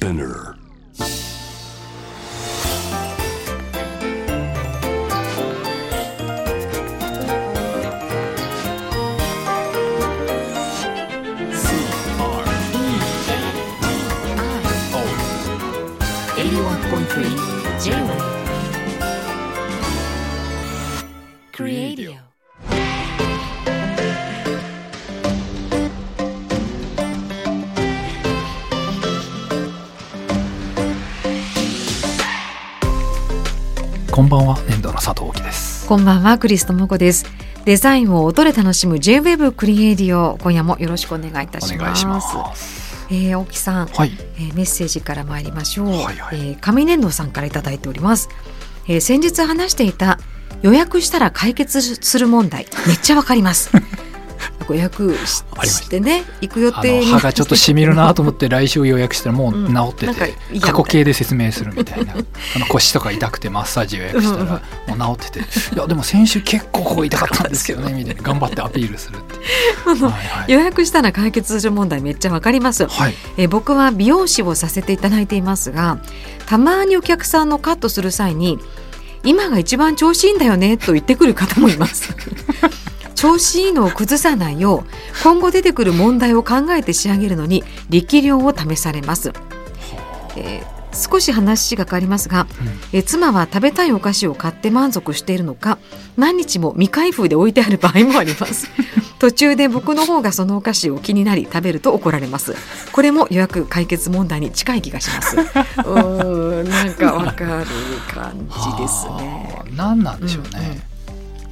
Spinner. こんばんはクリストモコです。デザインを音で楽しむ J-Web クリエイディオ今夜もよろしくお願いいたおします。願いします。えー、大木さん、はい。えーメッセージから参りましょう、はいはい。えー紙粘土さんからいただいております、えー先日話していた予約したら解決する問題。めっちゃわかります 予約ししてね行く予あ定歯がちょっとしみるなと思って来週予約したらもううん治ってていや過去形で説明するみたいな。あの腰とか痛くてマッサージ予約したらもう治ってて。いやでも先週結構ここ痛かったんですけどね。みたいな。頑張ってアピールするって。はいはい。予約したら解決する問題めっちゃわかります。はい。えー僕は美容師をさせていただいていますがたまにお客さんのカットする際に今が一番調子いいんだよねと言ってくる方もいます調子いいのを崩さないよう今後出てくる問題を考えて仕上げるのに力量を試されます、えー少し話が変わりますが、えー妻は食べたいお菓子を買って満足しているのか何日も未開封で置いてある場合もあります。途中で僕の方がそのお菓子を気になり食べると怒られます。これも予約解決問題に近い気がします。うーんなんかわかる感じですね。はあ。何なんでしょうね、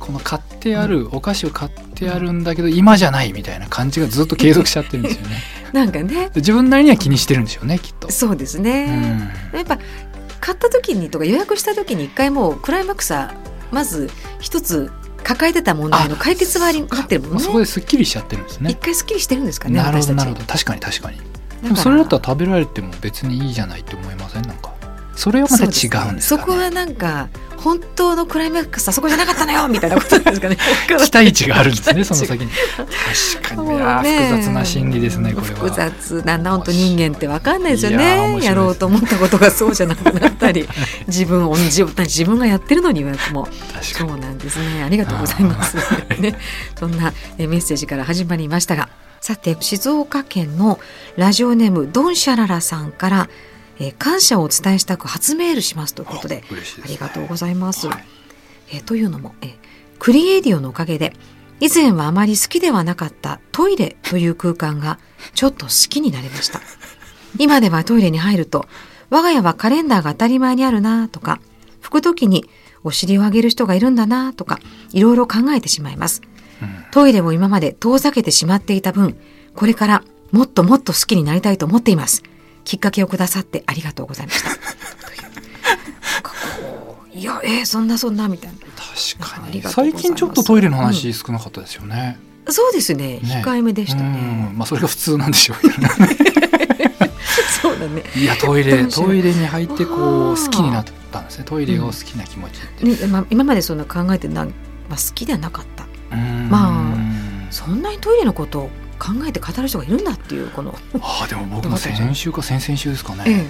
この買ってある、お菓子を買ってあるんだけど今じゃないみたいな感じがずっと継続しちゃってるんですよね。なんかね。で自分なりには気にしてるんでしょうねきっと、そうですうね、ん、やっぱ買った時にとか予約した時に一回もうクライマックスはまず一つ抱えてた問題の解決はありなってるもんね。そこですっきりしちゃってるんですね。一回すっきりしてるんですかねなるほどなるほど。確かに確かに。でもそれだったら食べられても別にいいじゃないって思いません？なんか。それはまた違うんですかね。そこはなんか本当のクライマックスはそこじゃなかったのよ みたいなことなんですかね。期待値があるんですねその先に。確かに。いやー複雑な心理ですねこれは。複雑なな本当人間ってわかんないですよね。やろうと思ったことがそうじゃなくなったり 自分同じ自分がやってるのに予約も確そうなんですね。ありがとうございます。ね。そんなえメッセージから始まりましたが。さて静岡県のラジオネームドンシャララさんからえー感謝をお伝えしたく初メールしますということでありがとうございます。はいえーというのも、えークリエイディオのおかげで以前はあまり好きではなかったトイレという空間がちょっと好きになりました。今ではトイレに入ると我が家はカレンダーが当たり前にあるなとか拭く時にお尻を上げる人がいるんだなとかいろいろ考えてしまいます。トイレを今まで遠ざけてしまっていた分これからもっともっと好きになりたいと思っています。きっかけをくださってありがとうございました。といやえーそんなそんなみたいな。確かに。最近ちょっとトイレの話少なかったですよね、そうですね。ね。控えめでしたうね。ん。まあそれが普通なんでしょうけどね。そうだね。いやトイレトイレに入ってこう好きになったんですね。トイレを好きな気持ちって、ねまあ、今までそんな考えてなん、まあ、好きではなかった。うん。まそんなにトイレのことを考えて語る人がいるんだっていうこの、あーでも僕も先週か先々週ですかね、え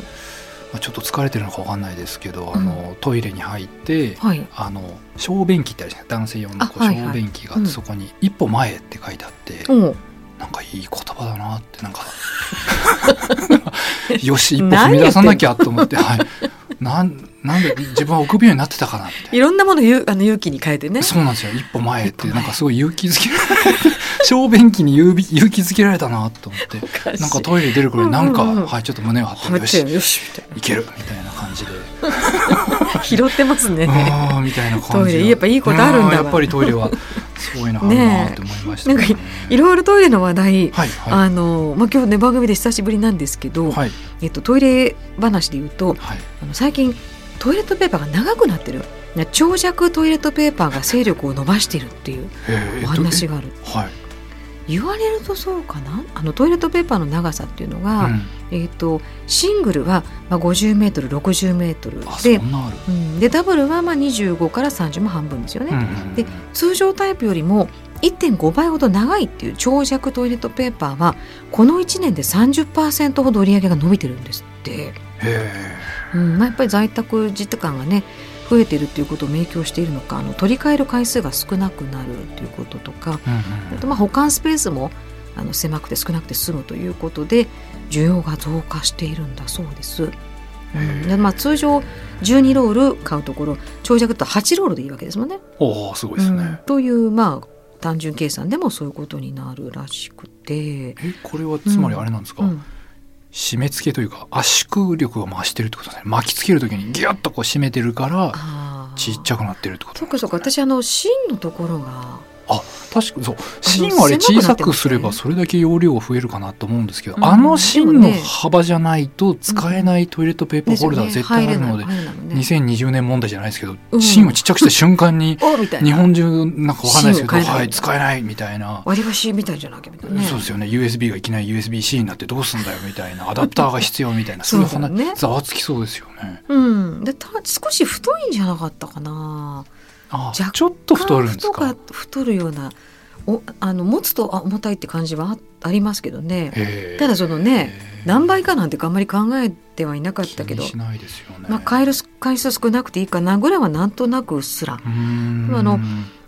まあ、ちょっと疲れてるのかわかんないですけど、あのトイレに入ってえ、はい。あの小便器ってあるじゃない？男性用の小便器があって、うん。そこに「一歩前」って書いてあって、おう。なんかいい言葉だなってなんか。よし一歩踏み出さなきゃと思ってはいなんなんで自分は臆病になってたかなみたいな。いろんなものをゆあの勇気に変えてね。そうなんですよ。一歩前ってなんかすごい勇気づけられ 小便器に勇気勇気づけられたなと思って。なんかトイレ出る頃になんか、うんうんうん。はいちょっと胸を張ってよしよしいいける。みたいな感じで。な 拾ってますね。あーみたいな感じがトイレやっぱいいことあるんだ。やっぱりトイレはそういなって思いました。なんかいろいろトイレの話題、はいはあのまあ、今日ね番組で久しぶりなんですけど、いはい。えっと、トイレ話で言うとはい。あの最近トイレットペーパーが長くなってるな長尺トイレットペーパーが勢力を伸ばしているっていうえーお話がある、はい言われるとそうかな？あのトイレットペーパーの長さっていうのが、うん。えっとシングルはまあ50メートル60メートル。でうん、でダブルはまあ25から30も半分ですよね。うんで通常タイプよりも1.5倍ほど長いっていう長尺トイレットペーパーはこの1年で30%ほど売り上げが伸びてるんですって、うん。まあ、やっぱり在宅時間がね増えてるっていうことを明鏡しているのかあの取り替える回数が少なくなるということとかうんうんあとまあ保管スペースもあの狭くて少なくて済むということで需要が増加しているんだそうです。うん。でまあ、通常12ロール買うところ長尺だと8ロールでいいわけですもんね。おおすごいですうん。ね、というまあ単純計算でもそういうことになるらしくて。えこれはつまりあれなんですか、うん締め付けというか圧縮力が増してるってことですね。巻きつけるときにギュッとこう締めてるからちっちゃくなってるってこと。そっかそっか。私あの芯のところがあ確かにそう。芯をあれ小さくすればそれだけ容量が増えるかなと思うんですけど、うん。あの芯の幅じゃないと使えないトイレットペーパーホルダー絶対あるのでですよね。入れない入れないもんね2020年問題じゃないですけど、うん。芯をちっちゃくした瞬間に日本中なんかわかんないですけど、はい、使えないみたいな、割り箸みたいじゃなきゃみたいなね。そうですよね。USB がいきなり USB-C になってどうすんだよみたいな。アダプターが必要みたいな。そう。いう話ざわつきそうですよね。うん、でた少し太いんじゃなかったかな。あちょっと太るんですか？太るようなおあの持つとあ重たいって感じはあありますけどね。ただそのね何倍かなんてあんまり考えてはいなかったけど。ね。まあ、変える回数少なくていいかなぐらいはなんとなくうっすらあの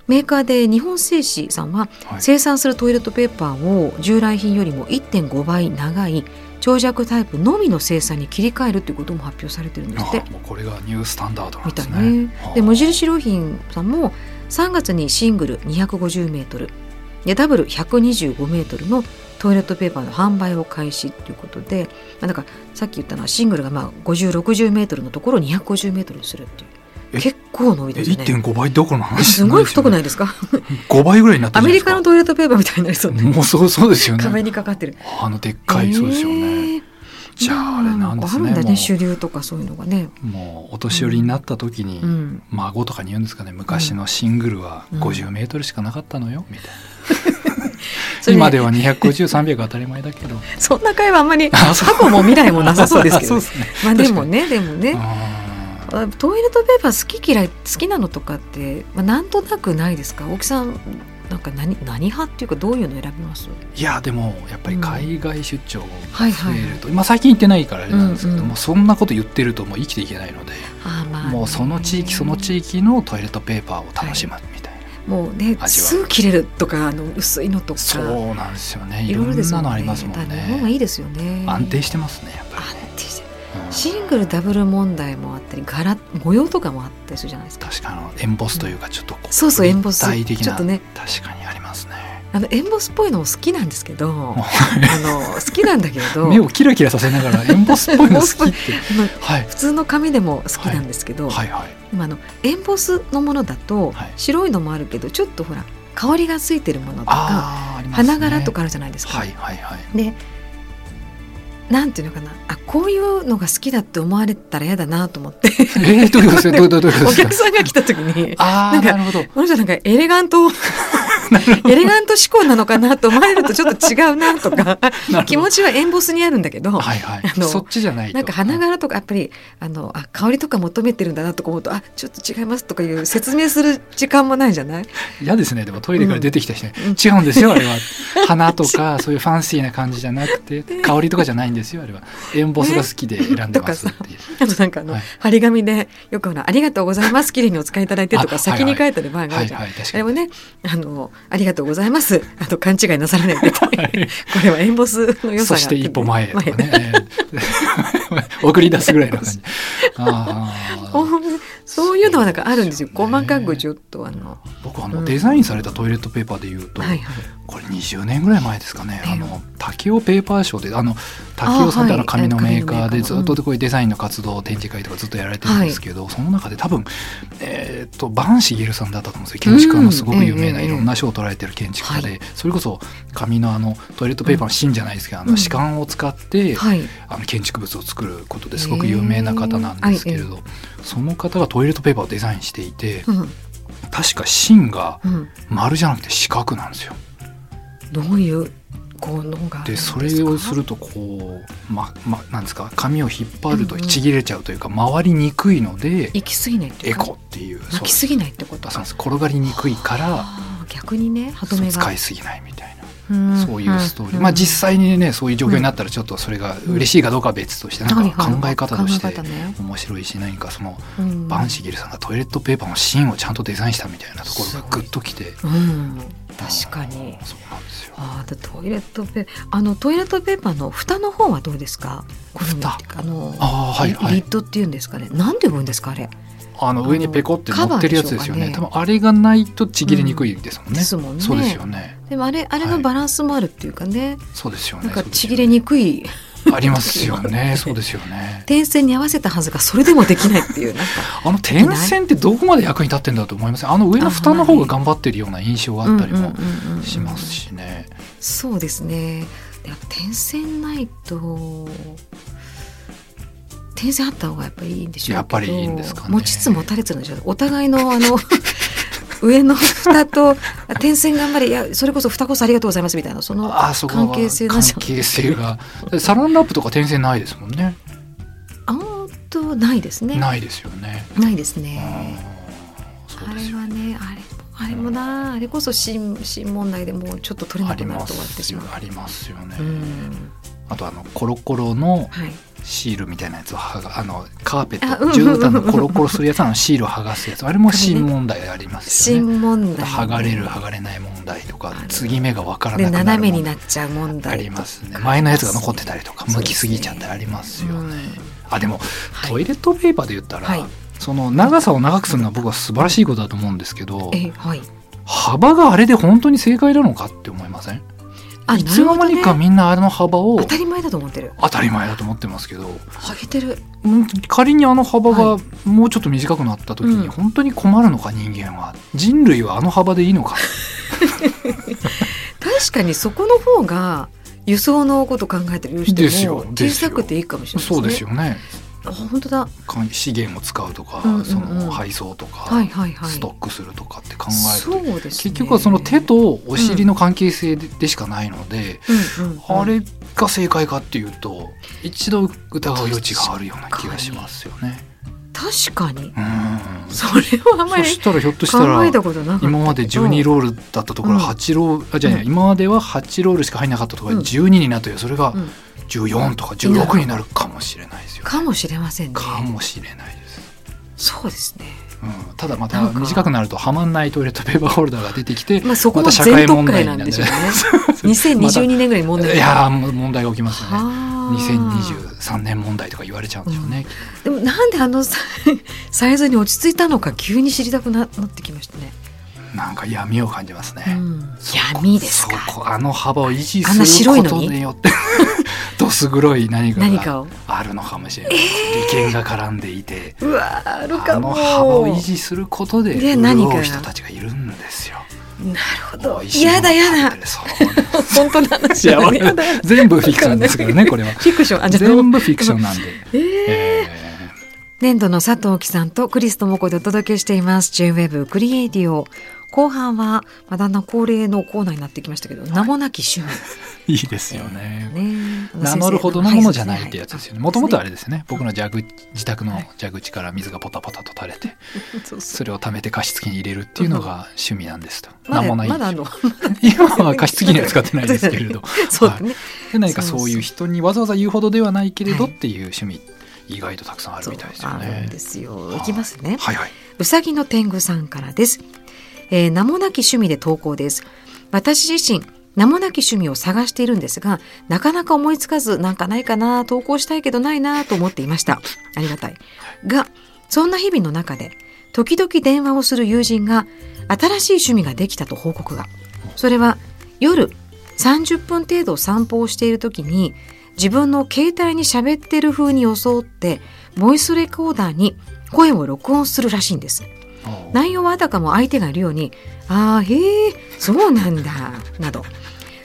メーカーで日本製紙さんははい。生産するトイレットペーパーを従来品よりも1.5倍長い長尺タイプのみの生産に切り替えるということも発表されてるんですってあ。もうこれがニュースタンダードなんみたいですね。ね。で無印良品さんも3月にシングル250メートルでダブル125メートルのトイレットペーパーの販売を開始ということで、まあ、だからさっき言ったのはシングルがまあ5060メートルのところを250メートルにするっていうえ結構伸びえてるね。1.5倍どころの話？すごい太くないいですか？5倍ぐらいになってアメリカのトイレットペーパーみたいになりそうねもうそうそうですよね。壁にかかってる。あのでっかいそうですよね、えー。じゃああれなんですね。あるんだもね主流とかそういうのがね。もうお年寄りになった時に、うん。孫とかに言うんですかね。昔のシングルはうん。50メートルしかなかったのよ。みたいな。今では250300当たり前だけど。そんな会話あんまり過去も未来もなさそうですけどね。まあでもねでもねトイレットペーパー好き嫌い好きなのとかって、まあ、なんとなくないですか？大木さんなんか何何派っていうかどういうの選びます？ーいやでもやっぱり海外出張がはいはい。増えると、まあ最近行ってないからあれなんですけども、うんうん。そんなこと言ってるともう生きていけないので、もうその地域その地域のトイレットペーパーを楽しむみたいな、もうねすぐ切れるとかあの薄いのとか。そうなんですよね。いいろいろでなのありますもんだから日本はいねいですよね。安定してますねやっぱり、うんシングルダブル問題もあったり柄模様とかもあったりするじゃないですか。確かにエンボスというかちょっとこそうそうエンボス。立体的なちょっとね。確かにありますね。あのエンボスっぽいのも好きなんですけどあの好きなんだけれど。目をキラキラさせながらエンボスっぽいの好きって。はい。普通の紙でも好きなんですけど、はい。はいでもあのエンボスのものだと、はい。白いのもあるけどちょっとほら香りがついてるものとかね。花柄とかあるじゃないですか。はいはいはい。でなんていうのかな？あこういうのが好きだって思われたら嫌だなと思って。えー、どういうことお客さんが来た時に。あなんかあなるほど。この人なんかエレガントエレガント志向なのかなと思われるとちょっと違うなとか。気持ちはエンボスにあるんだけど、はいはい。あのそっちじゃないと。なんか花柄とかやっぱりあのあ香りとか求めてるんだなとか思うとあちょっと違いますとかいう説明する時間もないじゃない？嫌ですね。でもトイレから出てきた人。に、うん。違うんですよあれは。花とかそういうファンシーな感じじゃなくて香りとかじゃないんですよあれは。エンボスが好きで選んでますっていう、あとなんかあの、はい。張り紙でよくほら「ありがとうございます綺麗にお使いいただいて」とあか先に書いてある場合があはいるじゃん。あれもねあの「ありがとうございます」あと勘違いなさらないで、こ はい。れはエンボスの良さがそして一歩前へとか前ね、えー 送り出すぐらいの感じ。そういうのはなんかあるんですよ。すよね。細かくちょっとあの。僕あのうんデザインされたトイレットペーパーでいうと、はいはいこれ20年ぐらい前ですかね、ええあの竹雄ペーパーショーであの竹雄さんってあのはい。紙のメーカーでずっとこういうデザインの活動展示会とかずっとやられてるんですけど、その中で多分えーっと坂茂さんだったと思うんですよ。建築家のすごく有名なうんいろんな賞を取られてる建築家で、はそれこそ紙のあのトイレットペーパーの芯じゃないですけど、あのうん。歯間を使って、はい。あの建築物を作ることですごく有名な方なんですけれど、その方がトイレットペーパーをデザインしていてうん。確か芯がうん。丸じゃなくて四角なんですよ。どういう構のがでですか？それをするとこうままなんですか？髪を引っ張るとちぎれちゃうというか、回りにくいので行き過ぎないっていエコっていう巻きすぎないってことそうそうです。転がりにくいから逆にね歯止めが。使いすぎないみたいな。うん。そういうストーリー、ん。まあ実際にねそういう状況になったらちょっとそれが嬉しいかどうかは別としてなんか考え方として面白いし何かそのうん。バンシゲルさんがトイレットペーパーの芯をちゃんとデザインしたみたいなところがグッときてうん。確かに。あーそうなんですよ。あーでトイレットペあのトイレットペーパーの蓋の方はどうですか？好みっていうかあのあーはいはい。リリッドっていうんですかね？なんて呼ぶんですかあれ？あの上にペコって乗ってるやつですよね。ね多分あれがないとちぎれにくいですもんね、ですもんね。そうですよね。でもあれあれのバランスもあるっていうかね、そうですよね。なんかちぎれにくい。ありますよね。そうですよね。点線に合わせたはずがそれでもできないっていうなんか。あの点線ってどこまで役に立ってんだと思います？あの上の蓋の方が頑張ってるような印象があったりもうんうんうんうん。しますしねそうですね。でも点線ないと点線あった方がやっぱりいいんでしょうやっぱりいいんですかね持ちつ持たれつなんでしょうお互いのあの上の蓋と点線頑張れいやそれこそ蓋こそありがとうございますみたいなそのあそこは関係性なんじゃ関係性がサランラップとか点線ないですもんねあーっとないですねないですよねないですあねあれはねあれあれもなあれこそ新新問題でもうちょっと取れまなくなると終わってしまうありますよね、うんあとあのコロコロのはいシールみたいなやつを剥があのカーペット絨毯のコロコロするやつのシールを剥がすやつあれも新問題ありますよね。新問題。剥がれる剥がれない問題とか継ぎ目がわからでなく斜めになっちゃう問題。ありますね。前のやつが残ってたりとか向きすぎちゃったりありますよね、うん。あでもはい。トイレットペーパーで言ったら、はい。その長さを長くするのは僕は素晴らしいことだと思うんですけどえはい。幅があれで本当に正解なのかって思いません？あいつの間にかみんなあれの幅を当たり前だと思ってる。当たり前だと思ってますけど。上げてる。うん仮にあの幅はがもうちょっと短くなった時にうん。本当に困るのか人間は。人類はあの幅でいいのか。確かにそこの方が輸送のこと考えてる人ですよもですよ。小さくていいかもしれないそうですよよね。あ本当だ。か資源を使うとか、うんうんうん。その配送とか、はいはいはい。ストックするとかって考えそうるとですね。結局はその手とお尻の関係性で,、でしかないので、うんうんうん。あれが正解かっていうと一度疑う余地があるような気がしますよね。確かに。うん。それはあんまりそしたらひょっとしたら考えたことなかった。けど今まで12ロールだったところうん。8ロール、あじゃあ、うん。今までは8ロールしか入んなかったところうん。が12になってそれがうん。14とか16になるかもしれないですよ、かもしれませんね。かもしれないです、そうですね。うん、ただまた短くなるとはまんないトイレットペーパーホルダーが出てきて、まあそこまもた社会問全特会なんでしょうね。2022年ぐらいに問題いや問題が起きますよね。はあ2023年問題とか言われちゃうんでしょうね、でもなんであのサイズに落ち着いたのか急に知りたくななってきましたね。なんか闇を感じますね、うん闇ですか。あの幅を維持すること白いのに？によって どす黒い何かが。あるのかもしれない、利権が絡んでいてうわあるあかも。の幅を維持することで潤で何かう人たちがいるんですよ。なるほど。美味しいものやだやだ本当の話いやだ。やだやだ全部フィクションですからねこれは。フィクション。あじゃあ全部フィクションなんで。えーえ年度の佐藤貴さんとクリストモコでお届けしています。J-Web クリエイディオ。後半は、まあ、だんだん恒例のコーナーになってきましたけど、名もなき趣味。ー いいですよね。ね名乗るほどのものじゃないってやつですよね。もともとあれでですね。僕の蛇口自宅のはい蛇口から水がポタポタと垂れて、す。それを溜めて加湿器に入れるっていうのが 趣味なんですと。名もない。まだあんの今は加湿器には使ってないですけれど。そうだね。で何かそういう人にわざわざ言うほどではないけれどはいっていう趣味意外とたくさんあるみたいですよねで。すよ。いきますね。はいはいうさぎの天狗さんからです。えー名もなき趣味で投稿です。私自身、名もなき趣味を探しているんですが、なかなか思いつかず、なんかないかな、投稿したいけどないなと思っていました。ありがたい。が、そんな日々の中で、時々電話をする友人が、新しい趣味ができたと報告が。それは、夜、30分程度散歩をしている時に、自分の携帯に喋ってる風に装って、ボイスレコーダーに声を録音するらしいんです。内容はあたかも相手がいるように「ああへえそうなんだ」など。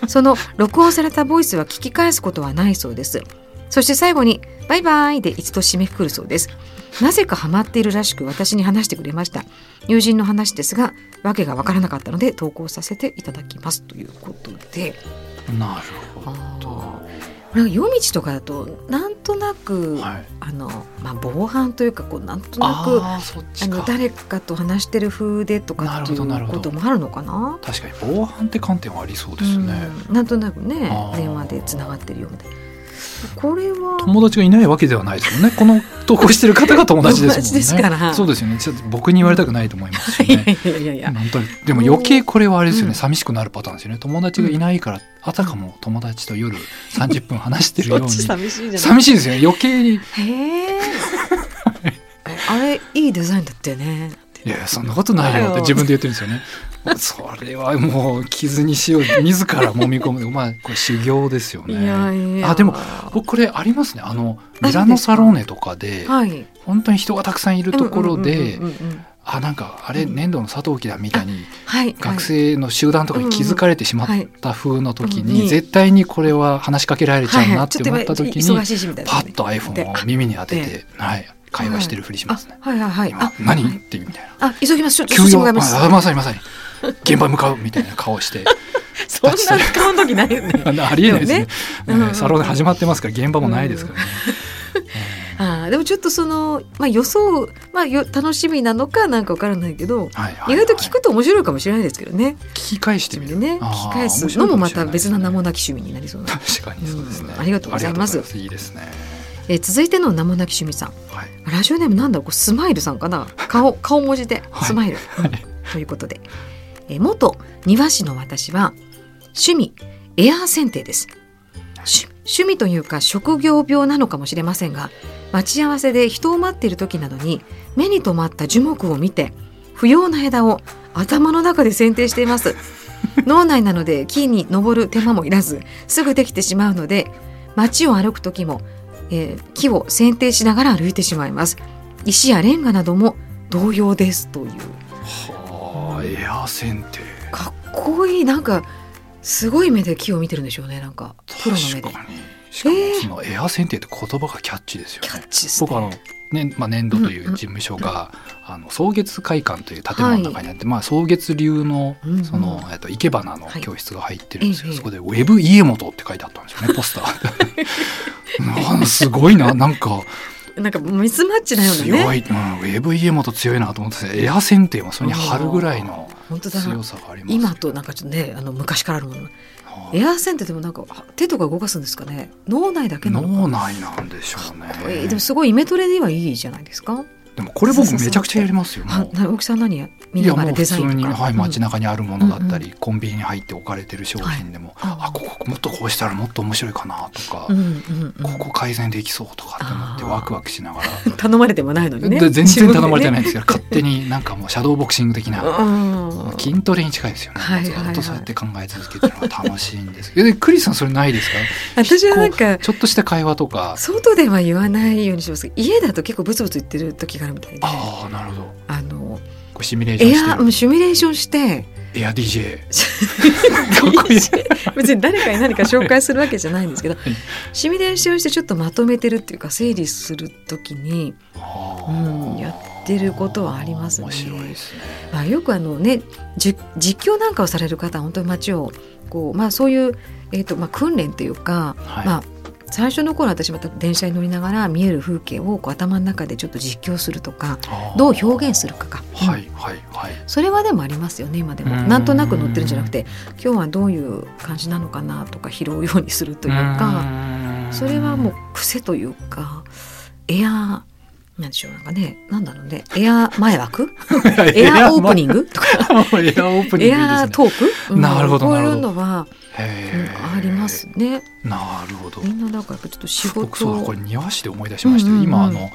その録音されたボイスは聞き返すことはないそうです。そして最後に「バイバイ」で一度締めくくるそうです。なぜかハマっているらしく私に話してくれました。友人の話ですが訳がわからなかったので投稿させていただきますということで。なるほど。なんか夜道とかだとなんとなく、はい。あのまあ防犯というかこうなんとなくあ。の誰かと話してる風でとかっていうこともあるのかな？確かに防犯って観点はありそうですね。うんなんとなくね電話でつながってるようでこれは友達がいないわけではないですもんね。この投稿してる方が友達ですもんね。ですから。そうですよね。ちょっと僕に言われたくないと思いますし いやね。いやいやいや。本当に。でも余計これはあれですよね、うん。寂しくなるパターンですよね。友達がいないからあたかも友達と夜30分話してるように。寂しいじゃない。寂しいですよね。余計に。へえ。あれいいデザインだったよね。いやそんなことないよって自分で言ってるんですよね それはもう傷にしよう。自ら揉み込む。まあこれ修行ですよいねやいや。あでも僕これありますね。あのミラノサローネとかではい。本当に人がたくさんいるところであなんかあれ粘土の佐藤木だみたいにはい学生の集団とかに気づかれてしまった風の時に絶対にこれは話しかけられちゃうなって思った時にパッと iPhone を耳に当てて、はい、会話してるふりしますね。あはいはいはい。何？はい。ってみたいな。あ急ぎます。ちょっと急用あ急ぎます？まさにまさに現場に向かうみたいな顔して。そんな使う時ないよね。ありえないですね。サロンで始まってますから現場もないですからね。あーでもちょっとその、まあ、予想、まあ、よ楽しみなのかなんかわからないけど、意外と聞くと面白いかもしれないですけどね。聞き返してみる。ね聞き返すのもまた別な名もなき趣味になりそうな、確かにそうですね、うんありがとうございます。いいいですね。えー続いての名もなき趣味さん。はい。ラジオネームなんだろう。スマイルさんかな。顔顔文字で。はい。スマイル、うんということで、えー元庭師の私は趣味エアー剪定です。趣趣味というか職業病なのかもしれませんが待ち合わせで人を待っている時などに目に留まった樹木を見て不要な枝を頭の中で剪定しています。脳内なので木に登る手間もいらずすぐできてしまうので街を歩く時も、えー木を剪定しながら歩いてしまいます。石やレンガなども同様ですという。はあエア剪定。かっこいい。なんかすごい目で木を見てるんでしょうね。なんかプロの目で。しかもえー。そのエア剪定って言葉がキャッチですよキャねッチですね。僕あのねまあ、年度という事務所が、あの草月会館という建物の中にあって、まあ、草月流のうんうん。その、えっと、生け花の教室が入ってるんですけど、はい。そこで「ウェブ家元」って書いてあったんですよねポスター。すごいな。なんかなんかミスマッチなようなね。強い、うん、ウェブ家元強いなと思ってエア剪定もそれに貼るぐらいの強さがあります。今となんかちょっとねあの昔からあるもの。はあ。エアー剪定でもなんかあ手とか動かすんですかね。脳内だけなのか。脳内なんでしょうね。えーでもすごいイメトレにはいいじゃないですかでもこれ僕めちゃくちゃやりますよあもう。な大木さん何や見ながらデザインとか？はい、街中にあるものだったり、うんコンビニに入って置かれてる商品でも、はい。あここもっとこうしたらもっと面白いかなとか、うんうんうんここ改善できそうとかって思ってワクワクしながら。頼まれてもないのにね。で全然頼まれてないんいですけど、勝手になんかもうシャドーボクシング的なうん。筋トレに近いですよね、ずっとそうやって考え続けてるのが楽しいんです えでクリスさんそれないですか？私はなんかちょっとした会話とか。外では言わないようにします。家だと結構ブツブツ言ってる時があるみたいで。ああなるほど。あのシミュレーションエアしてる。うんシミュレーションして。エア DJ 別に誰かに何か紹介するわけじゃないんですけど、い。シミュレーションしてちょっとまとめてるっていうか整理する時に、あうーん、やってることはありますね。まあ、よくあのねじ実況なんかをされる方は本当に街をこう、まあ、そういう、えーとまあ、訓練というか、はい。まあ、最初の頃私また電車に乗りながら見える風景をこう頭の中でちょっと実況するとかどう表現するかか、うん。はいはいはい。それはでもありますよね今でも。うん。なんとなく乗ってるんじゃなくて今日はどういう感じなのかなとか拾うようにするというかそれはもう癖というかエアーなんでしょうなんかねなんだろうね。エアー前枠？エアーオープニング？とかエアオープニング いいエアトーク、うん。なるほどこういうのは、ありますね。なるほど。みんなだからやっぱちょっと仕僕そうこれ庭師で思い出しました、うんうんうん。今あの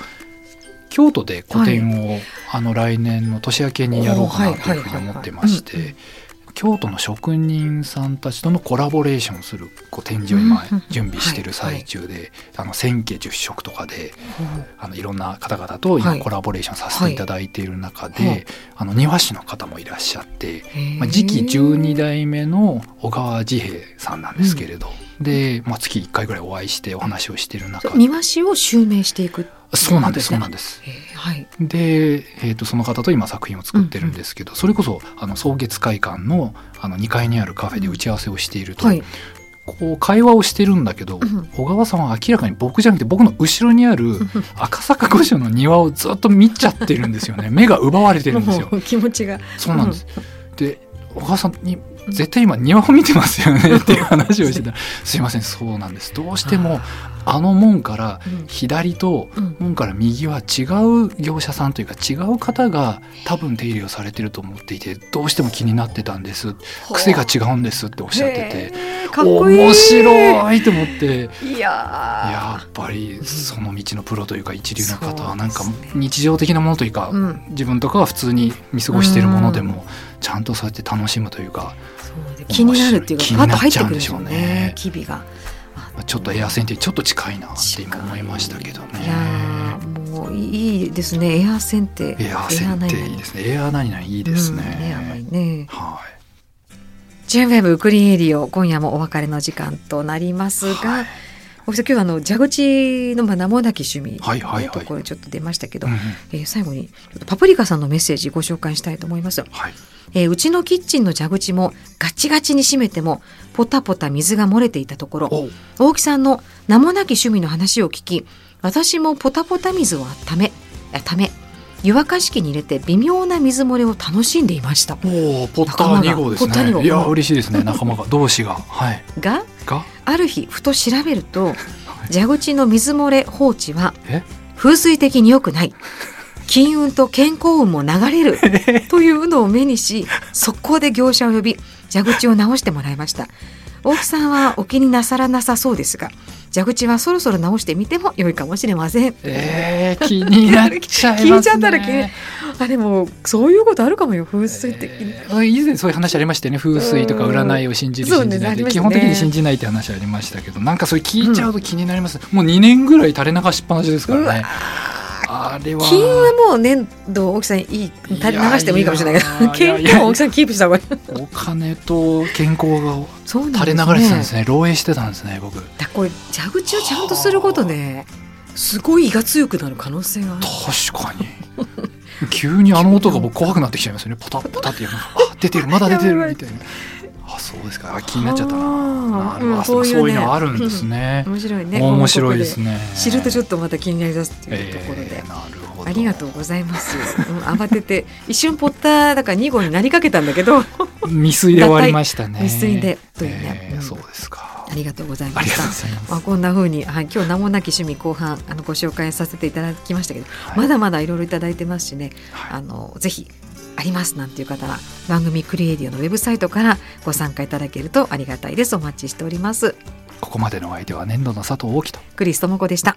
京都で個展を、あの来年の年明けにやろうかなというふうに思ってましはいはい。はいはいて京都の職人さんたちとのコラボレーションするこう展示を今うんうん準備してる最中で、あの千家十色とかであのいろんな方々と今はい。コラボレーションさせていただいている中で、はい。あの庭師の方もいらっしゃって、まあ、次期12代目の小川治兵衛さんなんですけれど、で、まあ、月1回ぐらいお会いしてお話をしている中そう庭師を襲名していくそうなんですそうなんでです。で、えー、とその方と今作品を作ってるんですけど、それこそあの草月会館のあの2階にあるカフェで打ち合わせをしていると、はい。こう会話をしてるんだけど、うん。小川さんは明らかに僕じゃなくて僕の後ろにある赤坂御所の庭をずっと見ちゃってるんですよね。目が奪われてるんですよ。気持ちが。そうなんです、で小川さんに絶対今庭を見てますよね。っていう話をしてた。ら「すいませんそうなんです。どうしてもあの門からうん。左とうん。門から右は違う業者さんというか違う方が多分手入れをされてると思っていてどうしても気になってたんです。癖が違うんですっておっしゃってて面白いと思って。いややっぱりその道のプロというか一流の方はなんか日常的なものというか、うん。自分とかは普通に見過ごしているものでもちゃんとそうやって楽しむというか気になるっていうかパッと入ってくるんでしょうね。ね機微が。ちょっとエアセンティちょっと近いなって今思いましたけどね。いやーもういいですね。エアセンテエアセンテいいですね。エア何々いいですね,、うん、ねあんまりね。はい。ジェンウェブクリーンエリオ今夜もお別れの時間となりますが、はい。お今日はあの蛇口のまあ名もなき趣味はいはいはい。ところちょっと出ましたけど、うんうん。えー最後にパプリカさんのメッセージご紹介したいと思います。はいえーうちのキッチンの蛇口もガチガチに閉めてもポタポタ水が漏れていたところお大木さんの名もなき趣味の話を聞き私もポタポタ水を温めあため湯沸かし器に入れて微妙な水漏れを楽しんでいました。おーポッター2号ですポッター2号。ねいや嬉しいですね仲間が。同士が。はい。がが？ある日ふと調べると蛇口の水漏れ放置はえ？風水的に良くない金運と健康運も流れる。というのを目にし速攻で業者を呼び蛇口を直してもらいました。大木さんはお気になさらなさそうですが蛇口はそろそろ直してみても良いかもしれません。えー、気になっちゃいますね。聞いちゃったら気にあでもそういうことあるかもよ。風水的に、えー以前そういう話ありましたよね。風水とか占いを信じるうん信じないで、ね。基本的に信じないって話ありましたけどなんかそれ聞いちゃうと気になります、もう2年ぐらい垂れ流しっぱなしですからねあれは。金はもう粘土大木さんいい流してもいいかもしれないけどいやいや。健康は大木さんキープした方がいい。お金と健康が垂れ流れてたんですね。漏洩してたんですね僕。だこれ蛇口をちゃんとすることで、すごい胃が強くなる可能性がある。確かに。急にあの音が僕怖くなってきちゃいますよね。ポタポタっていうのあ出てる。まだ出てる。みたいなあそうですか。あ気になっちゃったな。なるほそういうね。のあるんです ね、面白いね。面白いですね。ね知るとちょっっとまた気になりだすっていうところで、えーなるほど。ありがとうございます、うん、慌てて。一瞬ポッターだから2号になりかけたんだけど。未遂で終わりましたね。未遂で。というね。そうですか。ありがとうございましたまあ、こんな風に、はい、今日名もなき趣味後半あのご紹介させていただきましたけど、はい。まだまだいろいろいただいてますしね、はい。あのぜひありますなんていう方は番組クリエイディオのウェブサイトからご参加いただけるとありがたいです。お待ちしております。ここまでのお相手は年度の佐藤大樹と。クリス智子でした